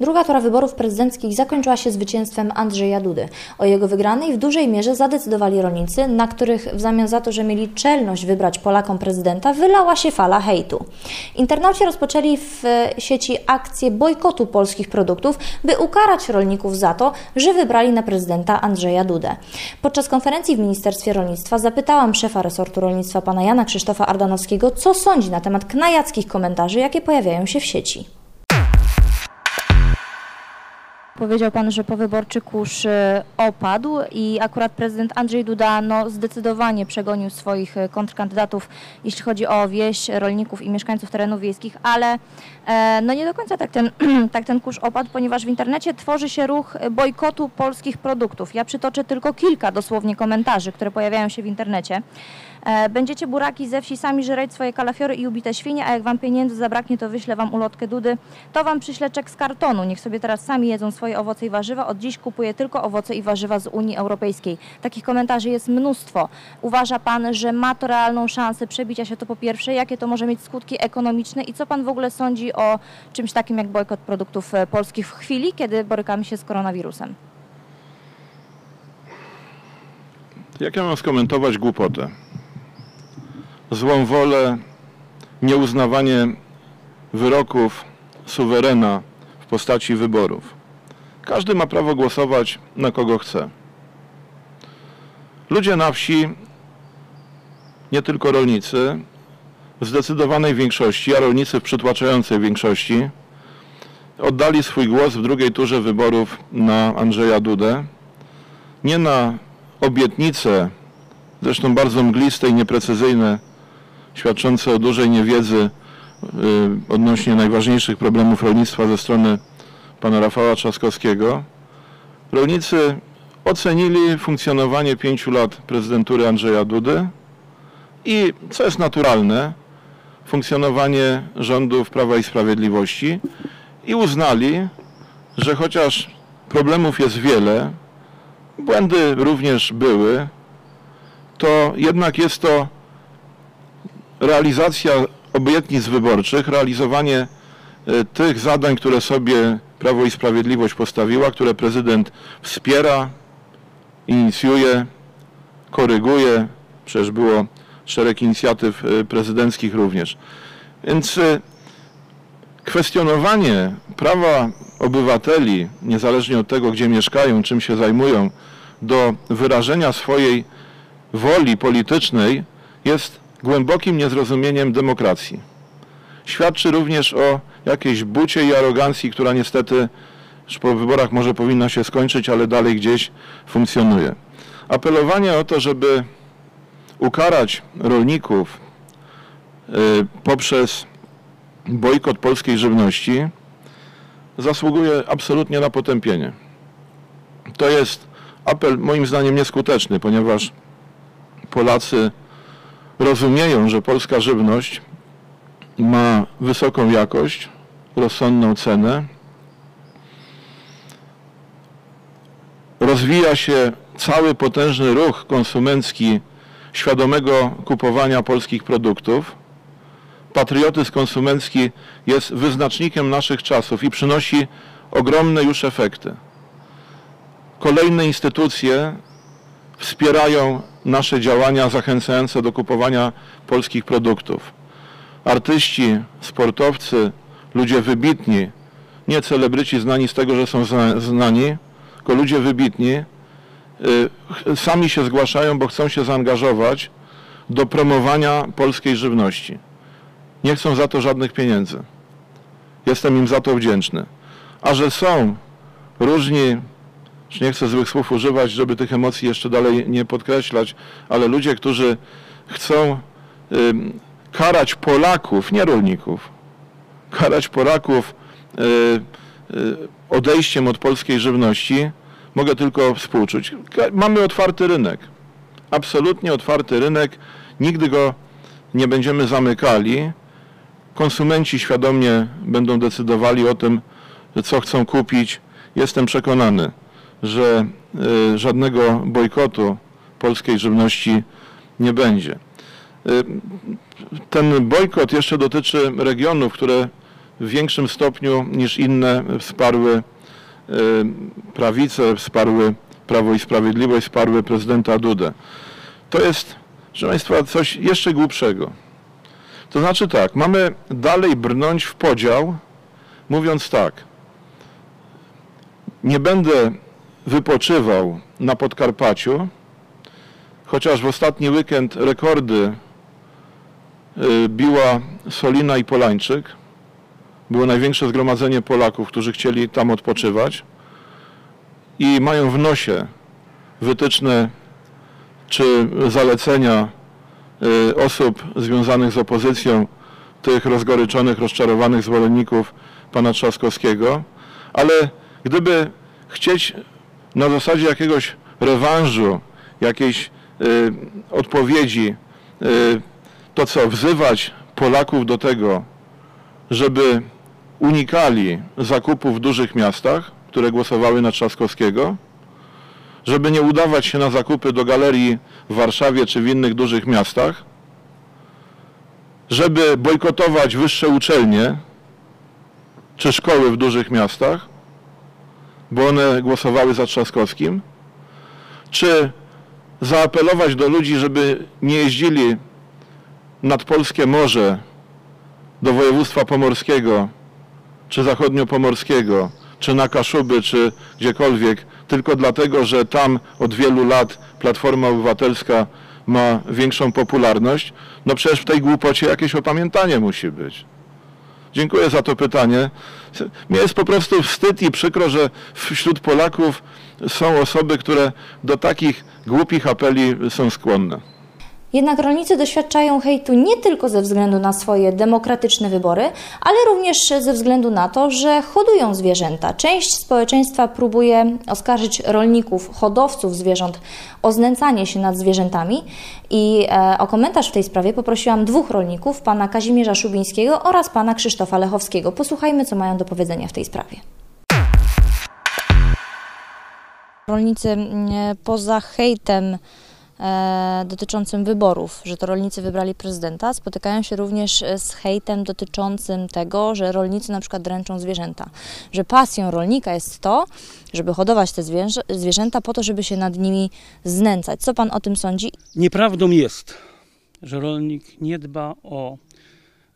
Druga tura wyborów prezydenckich zakończyła się zwycięstwem Andrzeja Dudy. O jego wygranej w dużej mierze zadecydowali rolnicy, na których w zamian za to, że mieli czelność wybrać Polakom prezydenta, wylała się fala hejtu. Internauci rozpoczęli w sieci akcję bojkotu polskich produktów, by ukarać rolników za to, że wybrali na prezydenta Andrzeja Dudę. Podczas konferencji w Ministerstwie Rolnictwa zapytałam szefa resortu rolnictwa pana Jana Krzysztofa Ardanowskiego, co sądzi na temat knajackich komentarzy, jakie pojawiają się w sieci. Powiedział Pan, że powyborczy kurz y, opadł i akurat prezydent Andrzej Duda no, zdecydowanie przegonił swoich y, kontrkandydatów, jeśli chodzi o wieś, rolników i mieszkańców terenów wiejskich, ale e, no nie do końca tak ten, tak ten kurz opadł, ponieważ w internecie tworzy się ruch bojkotu polskich produktów. Ja przytoczę tylko kilka dosłownie komentarzy, które pojawiają się w internecie. E, będziecie buraki ze wsi sami żreć swoje kalafiory i ubite świnie, a jak wam pieniędzy zabraknie, to wyślę wam ulotkę Dudy. To wam przyślę czek z kartonu. Niech sobie teraz sami jedzą swoje owoce i warzywa. Od dziś kupuję tylko owoce i warzywa z Unii Europejskiej. Takich komentarzy jest mnóstwo. Uważa pan, że ma to realną szansę przebicia się to po pierwsze? Jakie to może mieć skutki ekonomiczne i co pan w ogóle sądzi o czymś takim jak bojkot produktów e, polskich w chwili, kiedy borykamy się z koronawirusem? Jak ja mam skomentować głupotę? Złą wolę, nieuznawanie wyroków suwerena w postaci wyborów. Każdy ma prawo głosować na kogo chce. Ludzie na wsi, nie tylko rolnicy, w zdecydowanej większości, a rolnicy w przytłaczającej większości, oddali swój głos w drugiej turze wyborów na Andrzeja Dudę. Nie na obietnice, zresztą bardzo mgliste i nieprecyzyjne, świadczące o dużej niewiedzy y, odnośnie najważniejszych problemów rolnictwa ze strony pana Rafała Trzaskowskiego. Rolnicy ocenili funkcjonowanie pięciu lat prezydentury Andrzeja Dudy i, co jest naturalne, funkcjonowanie rządów Prawa i Sprawiedliwości i uznali, że chociaż problemów jest wiele, błędy również były, to jednak jest to realizacja obietnic wyborczych, realizowanie e, tych zadań, które sobie Prawo i Sprawiedliwość postawiła, które prezydent wspiera, inicjuje, koryguje. Przecież było szereg inicjatyw e, prezydenckich również. Więc e, kwestionowanie prawa obywateli, niezależnie od tego, gdzie mieszkają, czym się zajmują, do wyrażenia swojej woli politycznej jest głębokim niezrozumieniem demokracji. Świadczy również o jakiejś bucie i arogancji, która niestety już po wyborach może powinna się skończyć, ale dalej gdzieś funkcjonuje. Apelowanie o to, żeby ukarać rolników y, poprzez bojkot polskiej żywności zasługuje absolutnie na potępienie. To jest apel moim zdaniem nieskuteczny, ponieważ Polacy rozumieją, że polska żywność ma wysoką jakość, rozsądną cenę. Rozwija się cały potężny ruch konsumencki świadomego kupowania polskich produktów. Patriotyzm konsumencki jest wyznacznikiem naszych czasów i przynosi ogromne już efekty. Kolejne instytucje wspierają nasze działania zachęcające do kupowania polskich produktów. Artyści, sportowcy, ludzie wybitni, nie celebryci znani z tego, że są znani, tylko ludzie wybitni, y, sami się zgłaszają, bo chcą się zaangażować do promowania polskiej żywności. Nie chcą za to żadnych pieniędzy. Jestem im za to wdzięczny. A że są różni nie chcę złych słów używać, żeby tych emocji jeszcze dalej nie podkreślać, ale ludzie, którzy chcą karać Polaków, nie rolników, karać Polaków y, y, odejściem od polskiej żywności, mogę tylko współczuć. Mamy otwarty rynek, absolutnie otwarty rynek, nigdy go nie będziemy zamykali. Konsumenci świadomie będą decydowali o tym, co chcą kupić. Jestem przekonany że y, żadnego bojkotu polskiej żywności nie będzie. Y, ten bojkot jeszcze dotyczy regionów, które w większym stopniu niż inne wsparły y, prawicę, wsparły Prawo i Sprawiedliwość, wsparły prezydenta Dudę. To jest, proszę Państwa, coś jeszcze głupszego. To znaczy tak, mamy dalej brnąć w podział, mówiąc tak, nie będę wypoczywał na Podkarpaciu, chociaż w ostatni weekend rekordy y, biła Solina i Polańczyk. Było największe zgromadzenie Polaków, którzy chcieli tam odpoczywać i mają w nosie wytyczne czy zalecenia y, osób związanych z opozycją, tych rozgoryczonych, rozczarowanych zwolenników pana Trzaskowskiego, ale gdyby chcieć na zasadzie jakiegoś rewanżu, jakiejś y, odpowiedzi, y, to co, wzywać Polaków do tego, żeby unikali zakupów w dużych miastach, które głosowały na Trzaskowskiego, żeby nie udawać się na zakupy do galerii w Warszawie czy w innych dużych miastach, żeby bojkotować wyższe uczelnie czy szkoły w dużych miastach, bo one głosowały za Trzaskowskim, czy zaapelować do ludzi, żeby nie jeździli nad polskie morze do województwa pomorskiego, czy zachodniopomorskiego, czy na Kaszuby, czy gdziekolwiek, tylko dlatego, że tam od wielu lat Platforma Obywatelska ma większą popularność, no przecież w tej głupocie jakieś opamiętanie musi być. Dziękuję za to pytanie. Mnie jest po prostu wstyd i przykro, że wśród Polaków są osoby, które do takich głupich apeli są skłonne. Jednak rolnicy doświadczają hejtu nie tylko ze względu na swoje demokratyczne wybory, ale również ze względu na to, że hodują zwierzęta. Część społeczeństwa próbuje oskarżyć rolników, hodowców zwierząt o znęcanie się nad zwierzętami i e, o komentarz w tej sprawie poprosiłam dwóch rolników, pana Kazimierza Szubińskiego oraz pana Krzysztofa Lechowskiego. Posłuchajmy, co mają do powiedzenia w tej sprawie. Rolnicy mm, poza hejtem e, dotyczącym wyborów, że to rolnicy wybrali prezydenta, spotykają się również e, z hejtem dotyczącym tego, że rolnicy na przykład dręczą zwierzęta. Że pasją rolnika jest to, żeby hodować te zwierzę, zwierzęta po to, żeby się nad nimi znęcać. Co pan o tym sądzi? Nieprawdą jest, że rolnik nie dba o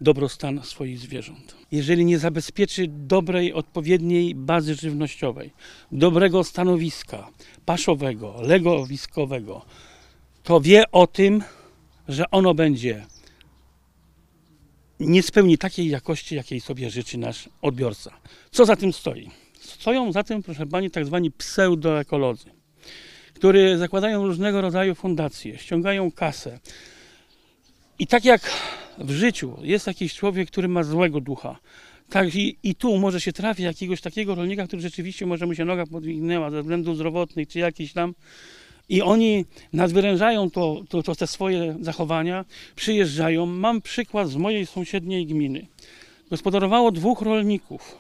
dobrostan swoich zwierząt. Jeżeli nie zabezpieczy dobrej, odpowiedniej bazy żywnościowej, dobrego stanowiska paszowego, legowiskowego, to wie o tym, że ono będzie nie spełni takiej jakości, jakiej sobie życzy nasz odbiorca. Co za tym stoi? Stoją za tym, proszę pani, tak zwani pseudoekolodzy, którzy zakładają różnego rodzaju fundacje, ściągają kasę. I tak jak w życiu jest jakiś człowiek, który ma złego ducha, tak i, i tu może się trafi jakiegoś takiego rolnika, który rzeczywiście może mu się noga podwinęła ze względów zdrowotnych, czy jakiś tam, i oni nadwyrężają to, to, to te swoje zachowania, przyjeżdżają. Mam przykład z mojej sąsiedniej gminy. Gospodarowało dwóch rolników.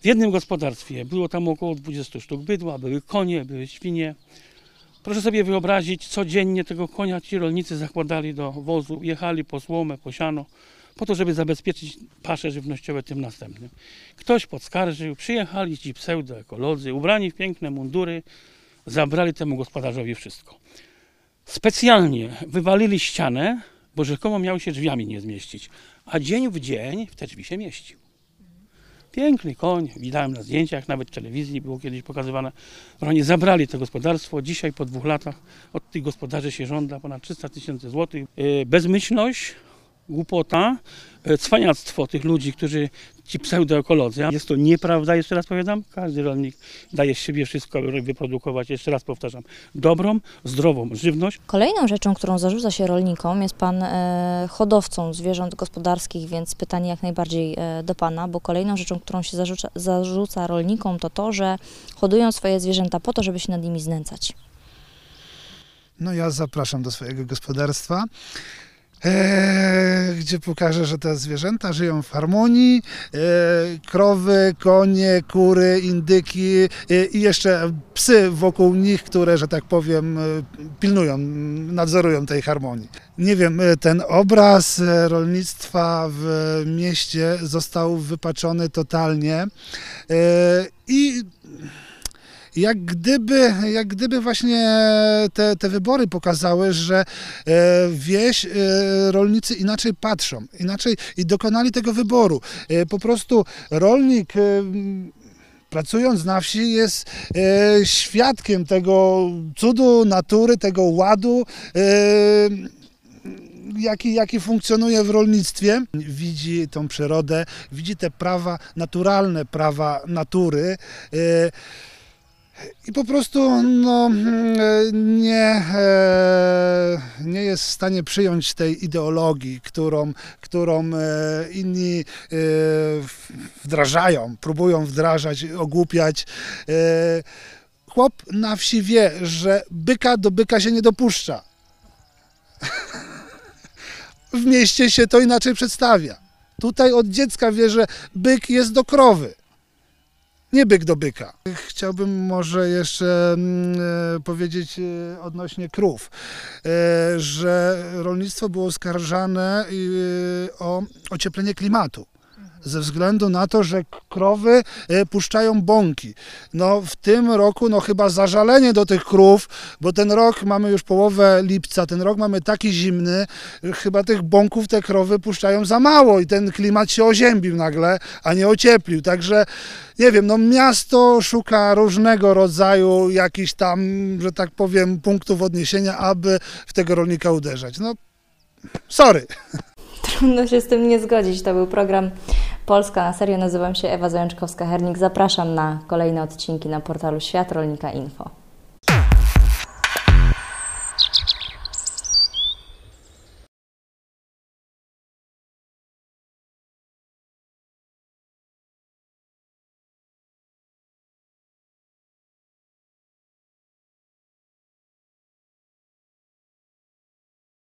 W jednym gospodarstwie było tam około 20 sztuk bydła, były konie, były świnie. Proszę sobie wyobrazić, codziennie tego konia ci rolnicy zakładali do wozu, jechali po słomę, po siano, po to, żeby zabezpieczyć pasze żywnościowe tym następnym. Ktoś podskarżył, przyjechali ci pseudoekolodzy, ubrani w piękne mundury, zabrali temu gospodarzowi wszystko. Specjalnie wywalili ścianę, bo rzekomo miał się drzwiami nie zmieścić, a dzień w dzień w te drzwi się mieścił. Piękny koń, widziałem na zdjęciach, nawet w telewizji było kiedyś pokazywane. Oni zabrali to gospodarstwo, dzisiaj po dwóch latach od tych gospodarzy się żąda ponad 300 tysięcy złotych. Yy, Bezmyślność, głupota, e, cwaniactwo tych ludzi, którzy ci pseudoekolodzy. Jest to nieprawda, jeszcze raz powiadam, każdy rolnik daje z siebie wszystko, aby wyprodukować, jeszcze raz powtarzam, dobrą, zdrową żywność. Kolejną rzeczą, którą zarzuca się rolnikom, jest pan e, hodowcą zwierząt gospodarskich, więc pytanie jak najbardziej e, do pana, bo kolejną rzeczą, którą się zarzuca, zarzuca rolnikom, to to, że hodują swoje zwierzęta po to, żeby się nad nimi znęcać. No ja zapraszam do swojego gospodarstwa. E, gdzie pokaże, że te zwierzęta żyją w harmonii. E, krowy, konie, kury, indyki e, i jeszcze psy wokół nich, które, że tak powiem, e, pilnują, nadzorują tej harmonii. Nie wiem, e, ten obraz e, rolnictwa w mieście został wypaczony totalnie i jak gdyby, jak gdyby właśnie te, te wybory pokazały, że e, wieś, e, rolnicy inaczej patrzą, inaczej i dokonali tego wyboru. E, po prostu rolnik pracując na wsi jest e, świadkiem tego cudu natury, tego ładu. E, jaki, jaki funkcjonuje w rolnictwie, widzi tą przyrodę, widzi te prawa naturalne, prawa natury. e, i po prostu no, mm, nie, e, nie jest w stanie przyjąć tej ideologii, którą, którą e, inni e, wdrażają, próbują wdrażać, ogłupiać. E, Chłop na wsi wie, że byka do byka się nie dopuszcza. W mieście się to inaczej przedstawia. Tutaj od dziecka wie, że byk jest do krowy nie byk do byka. Chciałbym może jeszcze mm, e, powiedzieć e, odnośnie krów, e, że rolnictwo było oskarżane o ocieplenie klimatu. Ze względu na to, że krowy e, puszczają bąki. No w tym roku no chyba zażalenie do tych krów, bo ten rok mamy już połowę lipca, ten rok mamy taki zimny, że chyba tych bąków te krowy puszczają za mało i ten klimat się oziębił nagle, a nie ocieplił. Także nie wiem, no miasto szuka różnego rodzaju jakichś tam, że tak powiem, punktów odniesienia, aby w tego rolnika uderzać. No, sorry. Trudno się z tym nie zgodzić. To był program Polska na serio. Nazywam się Ewa Zajączkowska-Hernik. Zapraszam na kolejne odcinki na portalu Świat Rolnika Info.